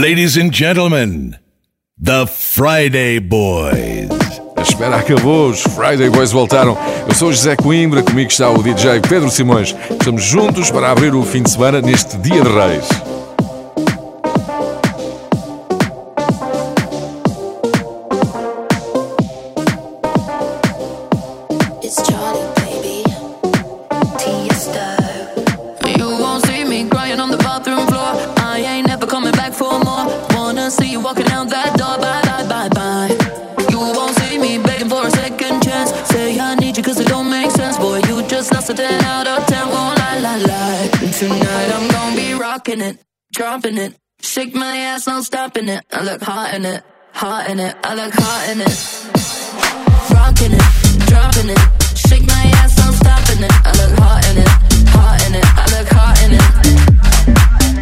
Ladies and gentlemen, the Friday Boys. A espera acabou, os Friday Boys voltaram. Eu sou José Coimbra, comigo está o DJ Pedro Simões. Estamos juntos para abrir o fim de semana neste Dia de Reis. Dropping it. Shake my ass, no stopping it. I look hot in it, hot in it. I look hot in it. Rocking it, dropping it. Shake my ass, no stopping it. I look hot in it, hot in it. I look hot in it.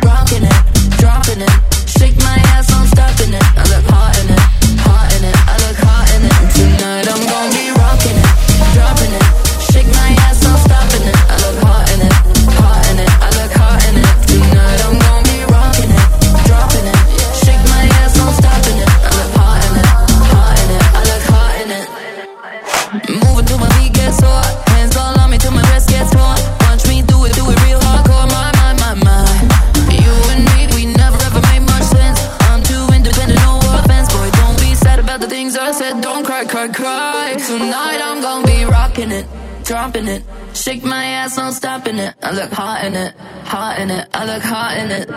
Rocking it, dropping it. Shake my ass, no stopping it. I look hot in it, hot in it. I look hot in it. Tonight I'm gonna dropping it. Shake my ass, no stopping it. I look hot in it, hot in it. I look hot in it.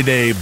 Friday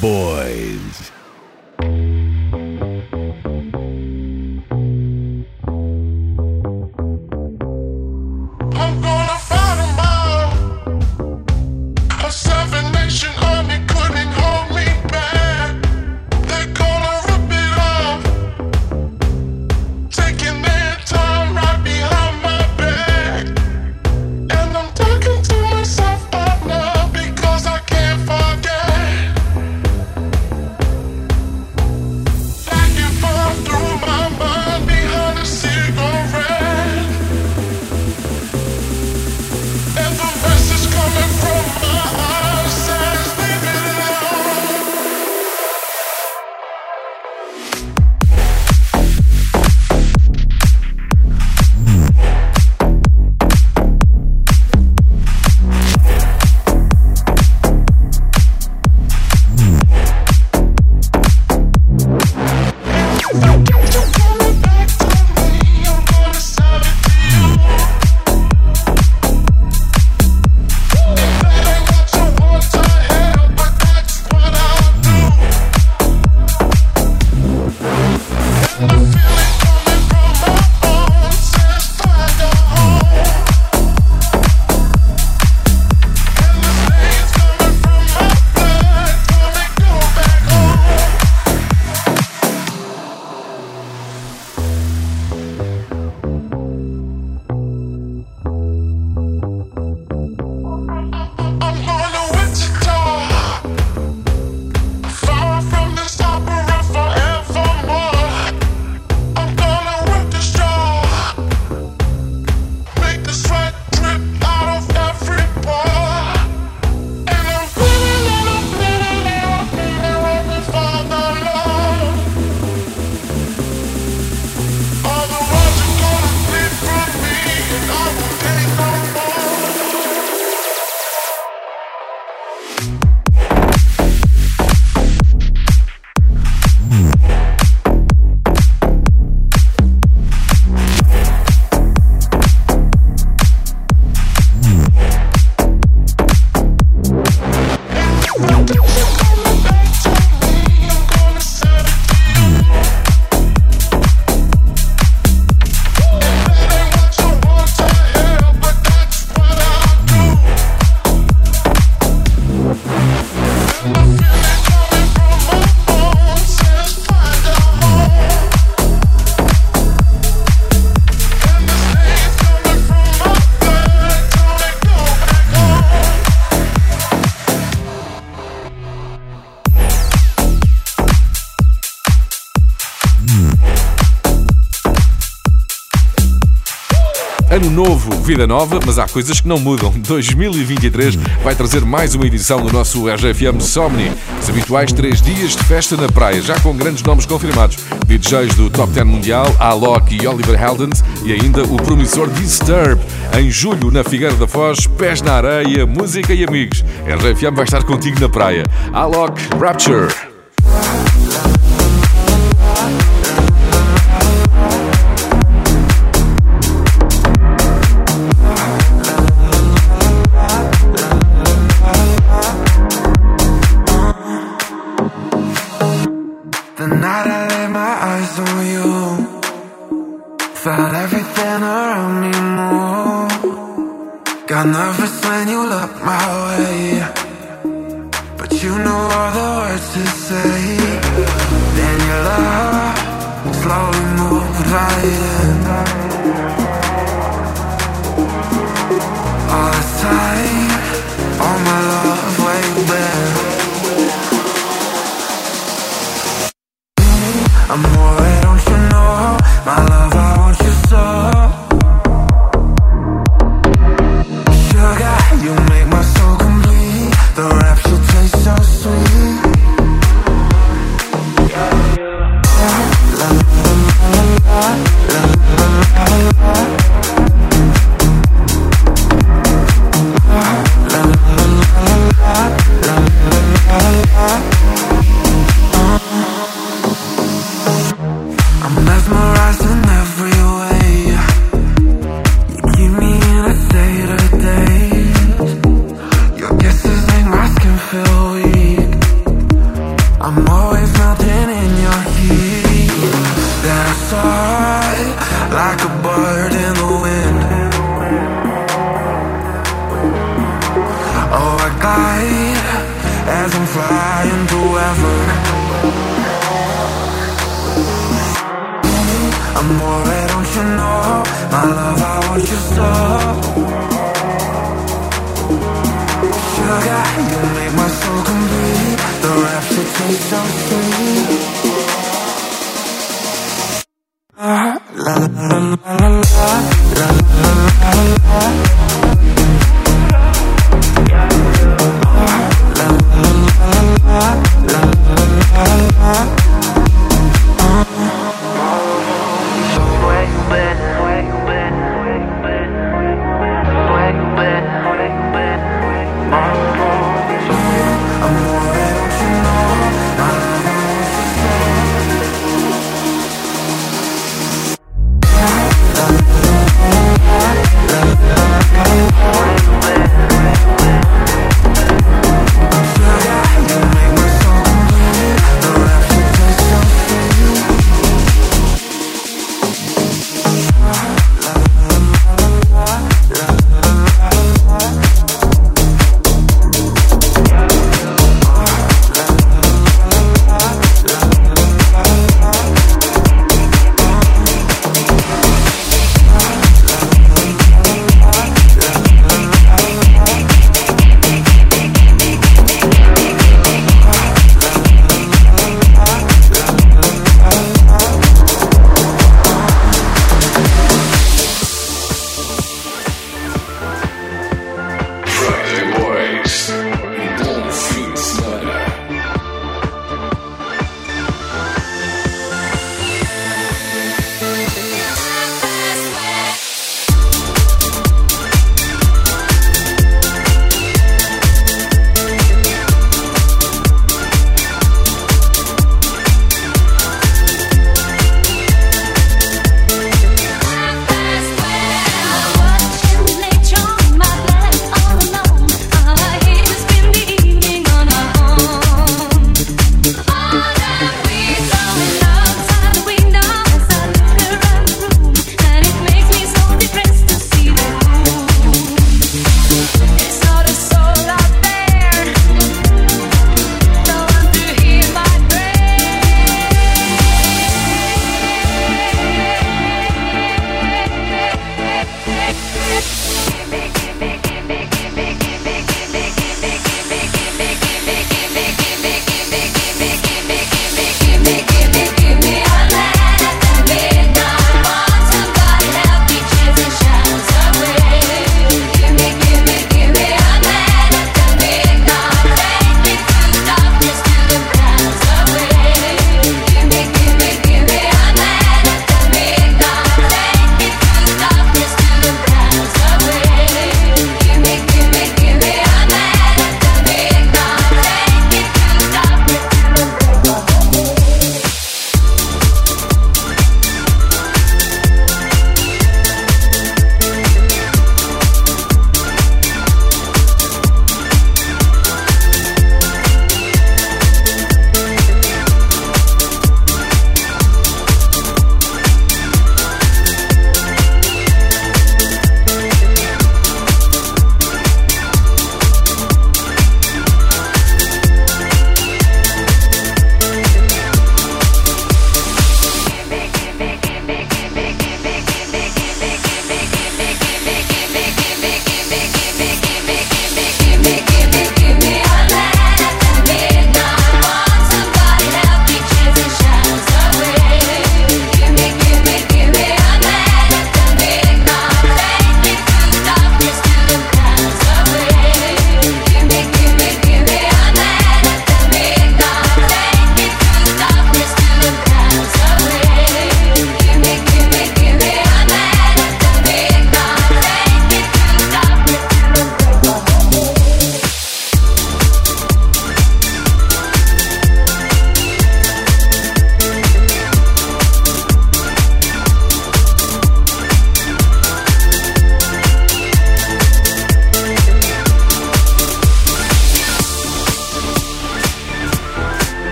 vida nova, mas há coisas que não mudam. 2023 vai trazer mais uma edição do nosso RGFM Somni. Os habituais três dias de festa na praia, já com grandes nomes confirmados. DJs do Top 10 Mundial, Alok e Oliver Heldens e ainda o promissor Disturb. Em julho, na Figueira da Foz, pés na areia, música e amigos. RGFM vai estar contigo na praia. Alok, Rapture. Bird in the wind. Oh, I glide as I'm flying through heaven. Amore, don't you know my love? I want you so. Sugar, you make my soul complete. The rapture tastes so sweet. heart.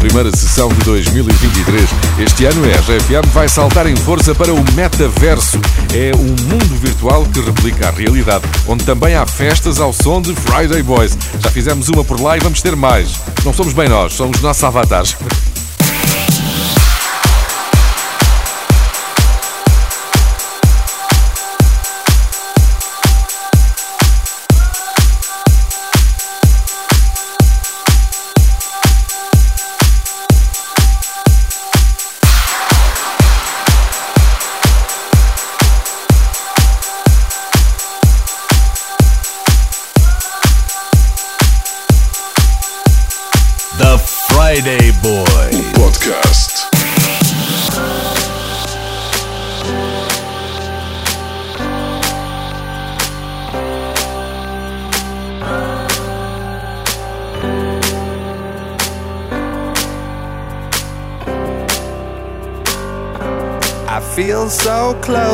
Primeira sessão de 2023. Este ano a RFM vai saltar em força para o metaverso. É um mundo virtual que replica a realidade, onde também há festas ao som de Friday Boys. Já fizemos uma por lá e vamos ter mais. Não somos bem nós, somos nossos avatares.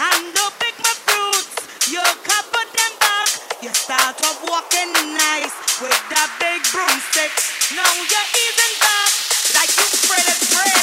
and go pick my fruits. You cover them back. You start off walking nice with that big broomstick. Now you're easing back like you spread it spread.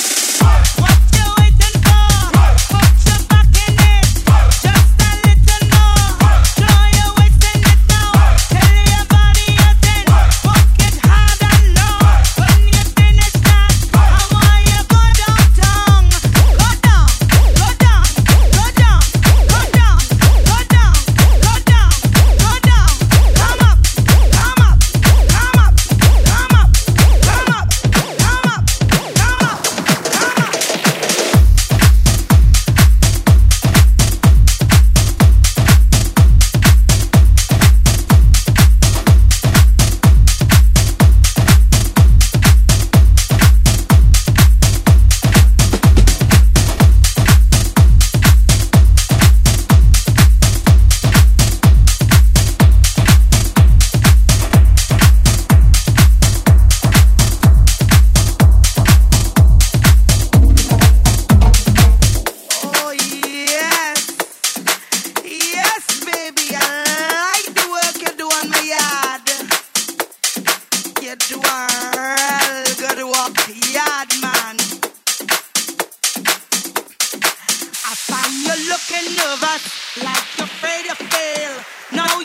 looking nervous, like you're afraid to fail. Now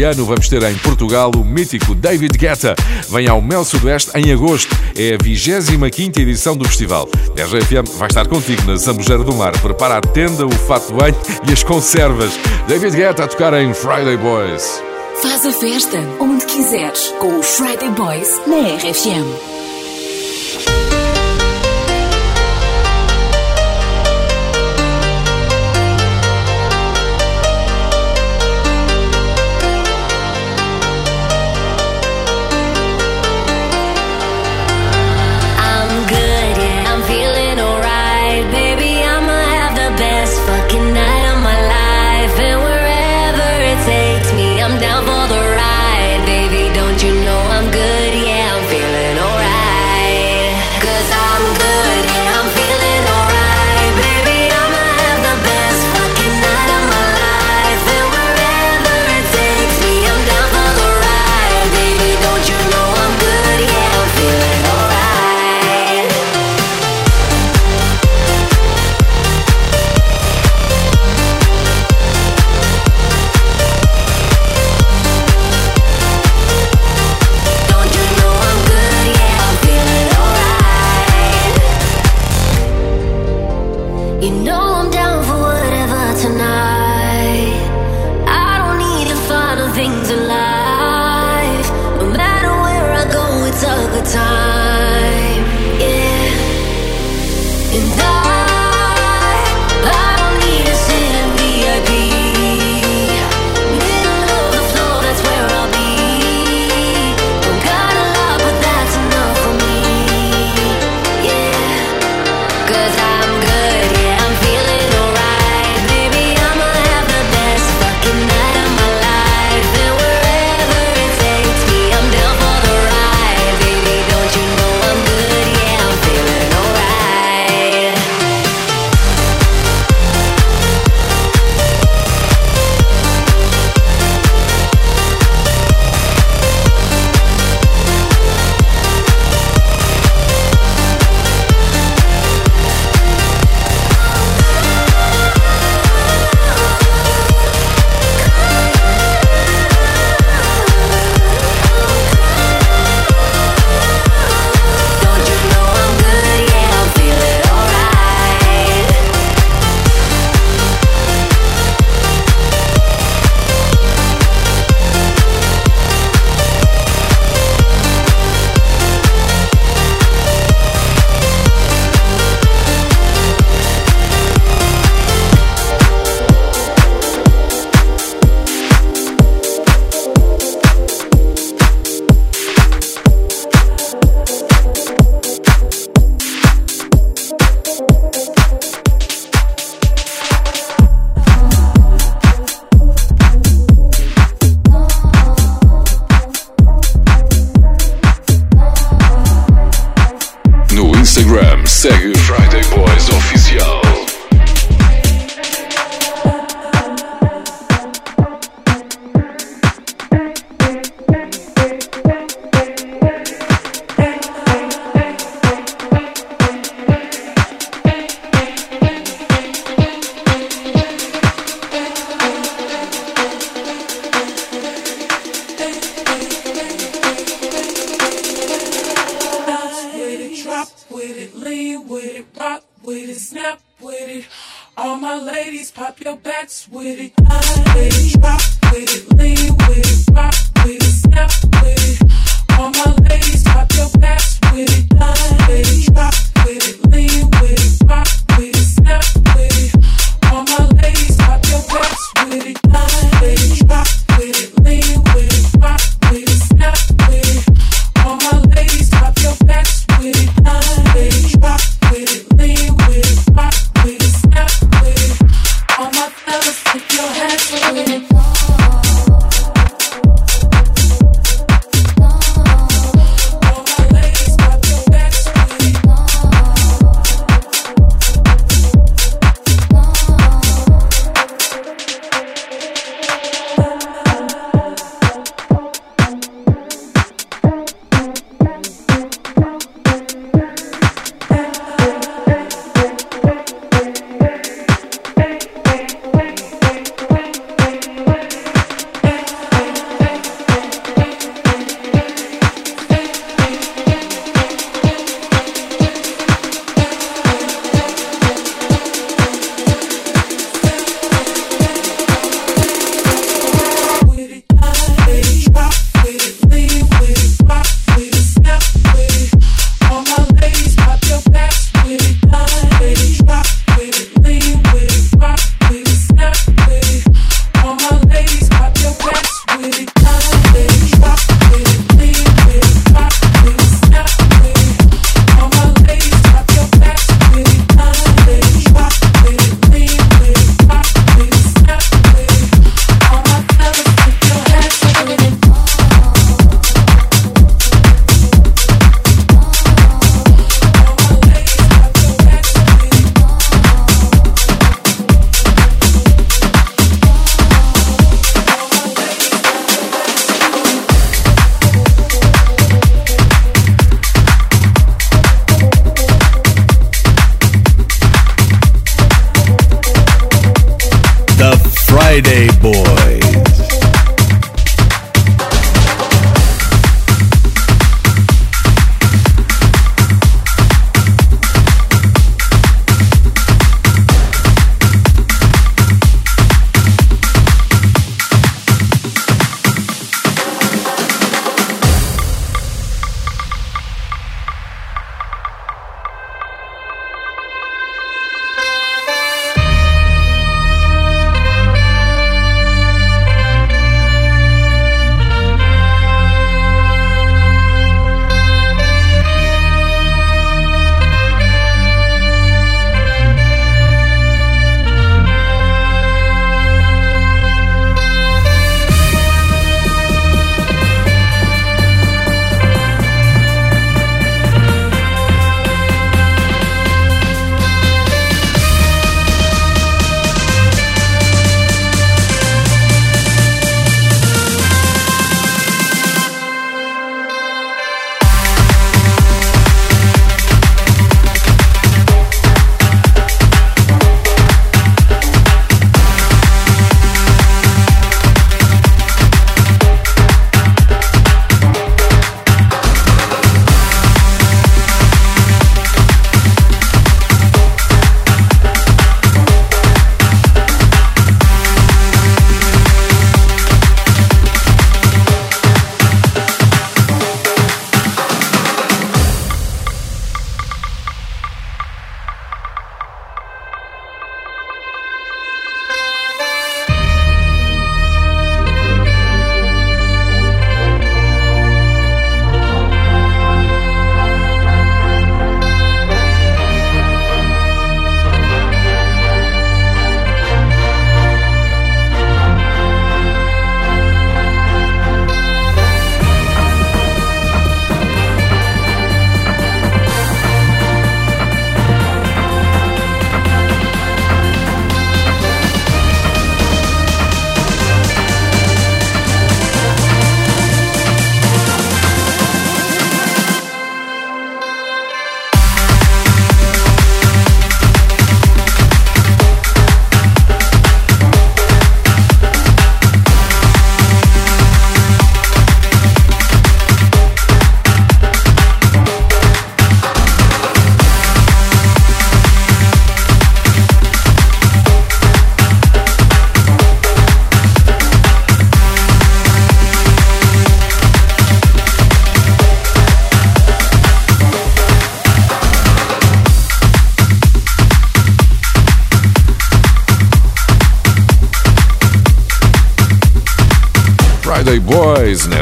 Este ano vamos ter em Portugal o mítico David Guetta. Vem ao Mel Sudoeste em agosto. É a 25 edição do festival. A RGFM vai estar contigo na Zambujeira do Mar. Prepara a tenda, o fato de banho e as conservas. David Guetta a tocar em Friday Boys. Faz a festa onde quiseres com os Friday Boys na RFM.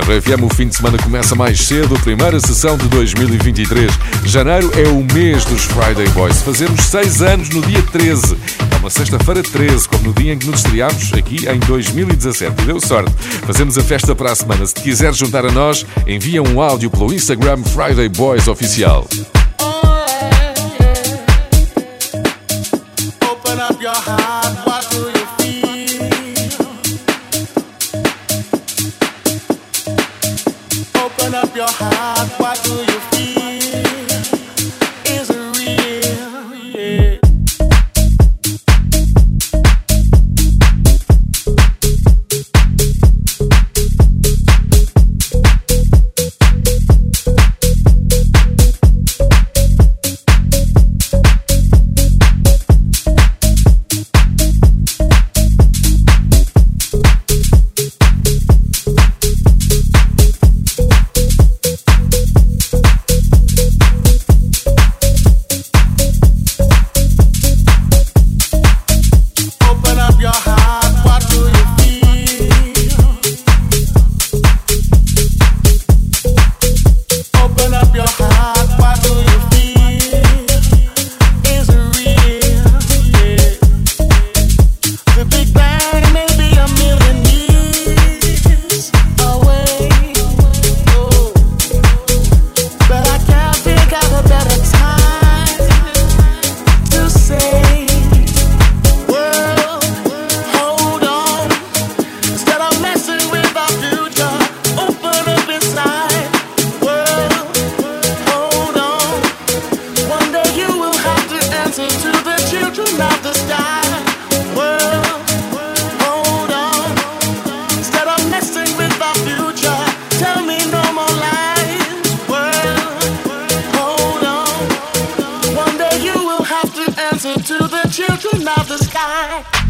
RFM o fim de semana começa mais cedo, primeira sessão de 2023. Janeiro é o mês dos Friday Boys. Fazemos 6 anos no dia 13. É uma sexta-feira 13, como no dia em que nos estreámos aqui em 2017. E deu sorte. Fazemos a festa para a semana. Se te quiseres juntar a nós, envia um áudio pelo Instagram Friday Boys Oficial. Open up your heart, what do you feel? dancing to the children of the sky.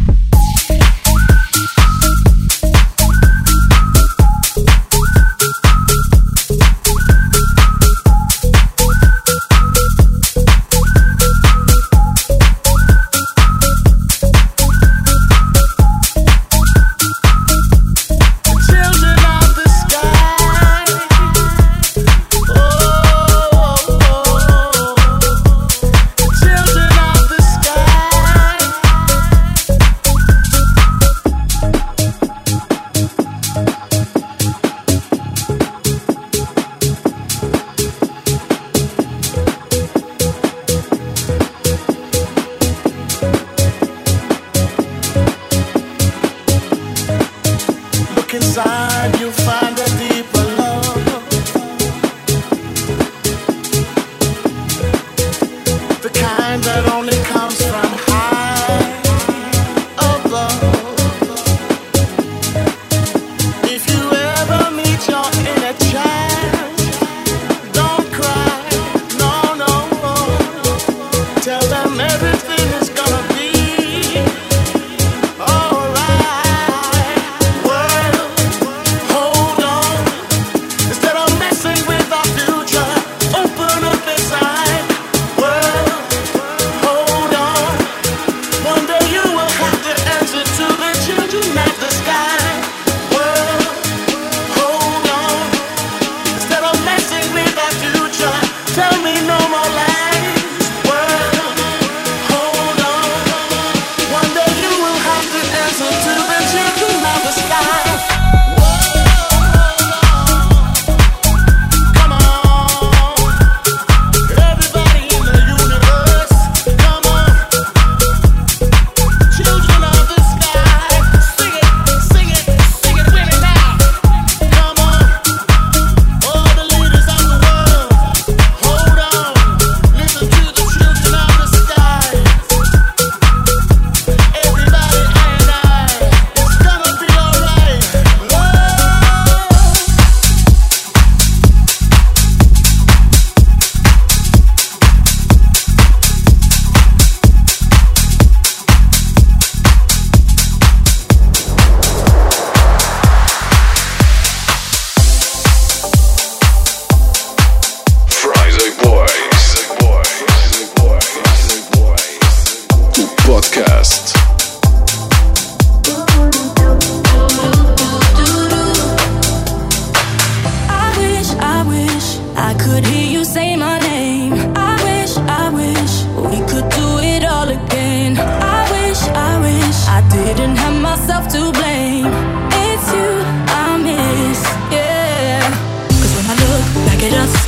I think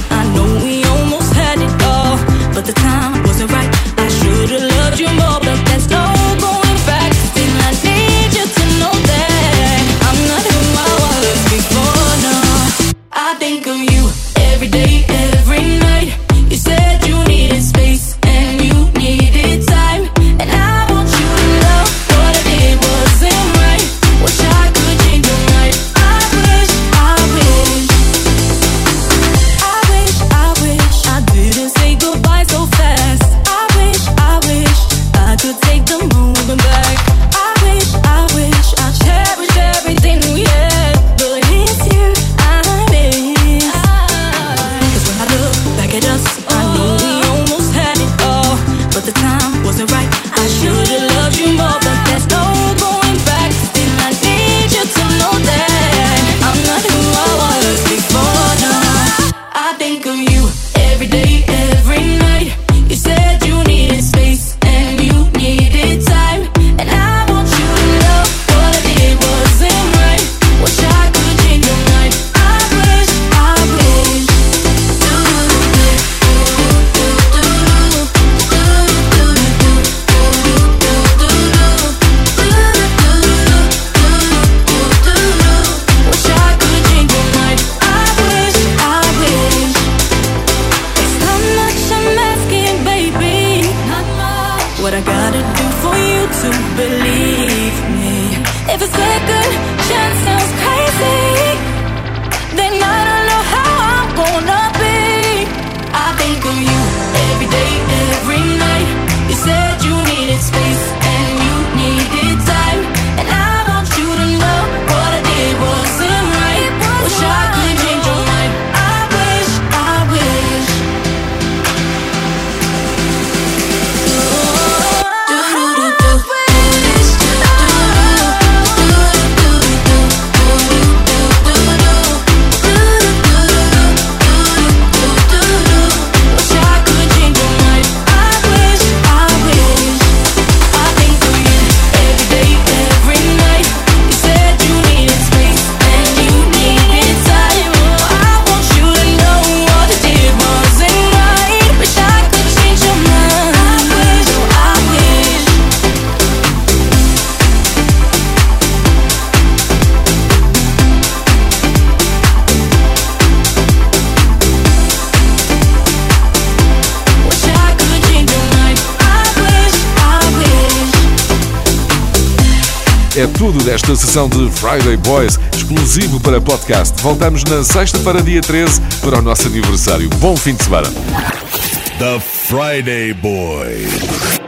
what I gotta do for you to believe me. If a second chance sounds crazy. Tudo desta sessão de Friday Boys, exclusivo para podcast. Voltamos na sexta-feira, dia 13, para o nosso aniversário. Bom fim de semana. The Friday Boys.